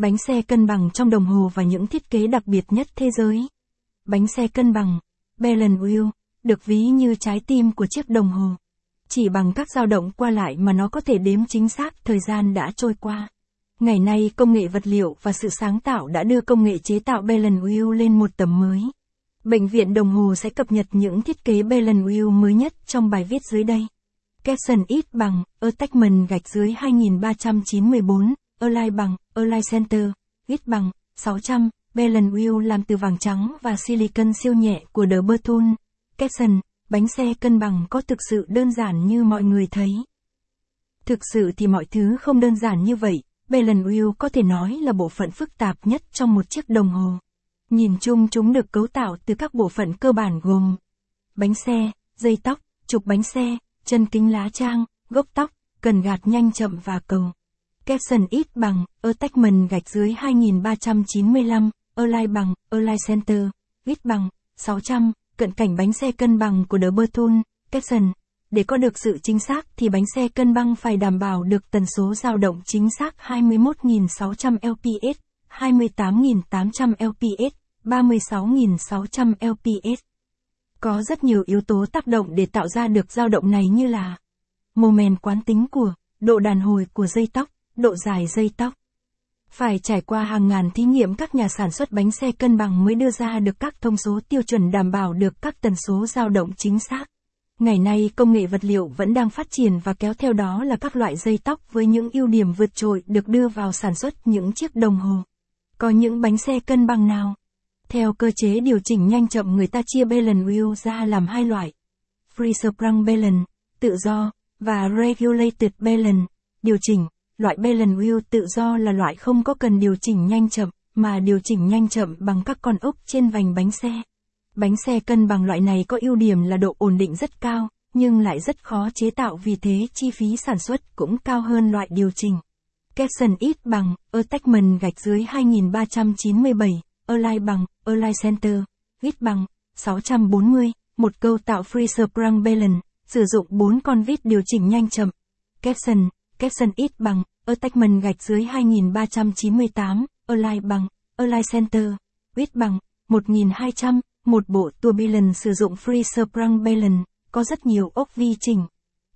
Bánh xe cân bằng trong đồng hồ và những thiết kế đặc biệt nhất thế giới. Bánh xe cân bằng, Balance Wheel, được ví như trái tim của chiếc đồng hồ. Chỉ bằng các dao động qua lại mà nó có thể đếm chính xác thời gian đã trôi qua. Ngày nay công nghệ vật liệu và sự sáng tạo đã đưa công nghệ chế tạo Balance Wheel lên một tầm mới. Bệnh viện đồng hồ sẽ cập nhật những thiết kế Balance Wheel mới nhất trong bài viết dưới đây. Capson ít bằng, Attachment gạch dưới 2394, Align bằng, Align Center, ít bằng, 600, belen Wheel làm từ vàng trắng và silicon siêu nhẹ của The Bertun. Capson, bánh xe cân bằng có thực sự đơn giản như mọi người thấy. Thực sự thì mọi thứ không đơn giản như vậy, belen Wheel có thể nói là bộ phận phức tạp nhất trong một chiếc đồng hồ. Nhìn chung chúng được cấu tạo từ các bộ phận cơ bản gồm bánh xe, dây tóc, trục bánh xe, chân kính lá trang, gốc tóc, cần gạt nhanh chậm và cầu caption ít bằng, attachment gạch dưới 2395, Align bằng, Align Center, ít bằng, 600, cận cảnh bánh xe cân bằng của The Bertun, caption. Để có được sự chính xác thì bánh xe cân bằng phải đảm bảo được tần số dao động chính xác 21.600 LPS, 28.800 LPS, 36.600 LPS. Có rất nhiều yếu tố tác động để tạo ra được dao động này như là moment quán tính của, độ đàn hồi của dây tóc, độ dài dây tóc. Phải trải qua hàng ngàn thí nghiệm các nhà sản xuất bánh xe cân bằng mới đưa ra được các thông số tiêu chuẩn đảm bảo được các tần số dao động chính xác. Ngày nay công nghệ vật liệu vẫn đang phát triển và kéo theo đó là các loại dây tóc với những ưu điểm vượt trội được đưa vào sản xuất những chiếc đồng hồ. Có những bánh xe cân bằng nào? Theo cơ chế điều chỉnh nhanh chậm người ta chia balance wheel ra làm hai loại. Free sprung balance, tự do, và regulated balance, điều chỉnh. Loại balance wheel tự do là loại không có cần điều chỉnh nhanh chậm, mà điều chỉnh nhanh chậm bằng các con ốc trên vành bánh xe. Bánh xe cân bằng loại này có ưu điểm là độ ổn định rất cao, nhưng lại rất khó chế tạo vì thế chi phí sản xuất cũng cao hơn loại điều chỉnh. Capson ít bằng, attachment gạch dưới 2397, Align bằng, Align Center, ít bằng, 640, một câu tạo Free Sprung Balance, sử dụng 4 con vít điều chỉnh nhanh chậm. Capson, caption ít bằng, attachment gạch dưới 2398, Align bằng, Align Center, ít bằng, 1200, một bộ turbulence sử dụng Free Sprung Balance, có rất nhiều ốc vi chỉnh.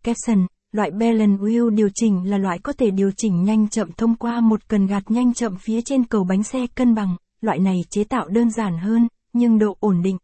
Caption, loại balance wheel điều chỉnh là loại có thể điều chỉnh nhanh chậm thông qua một cần gạt nhanh chậm phía trên cầu bánh xe cân bằng. Loại này chế tạo đơn giản hơn, nhưng độ ổn định,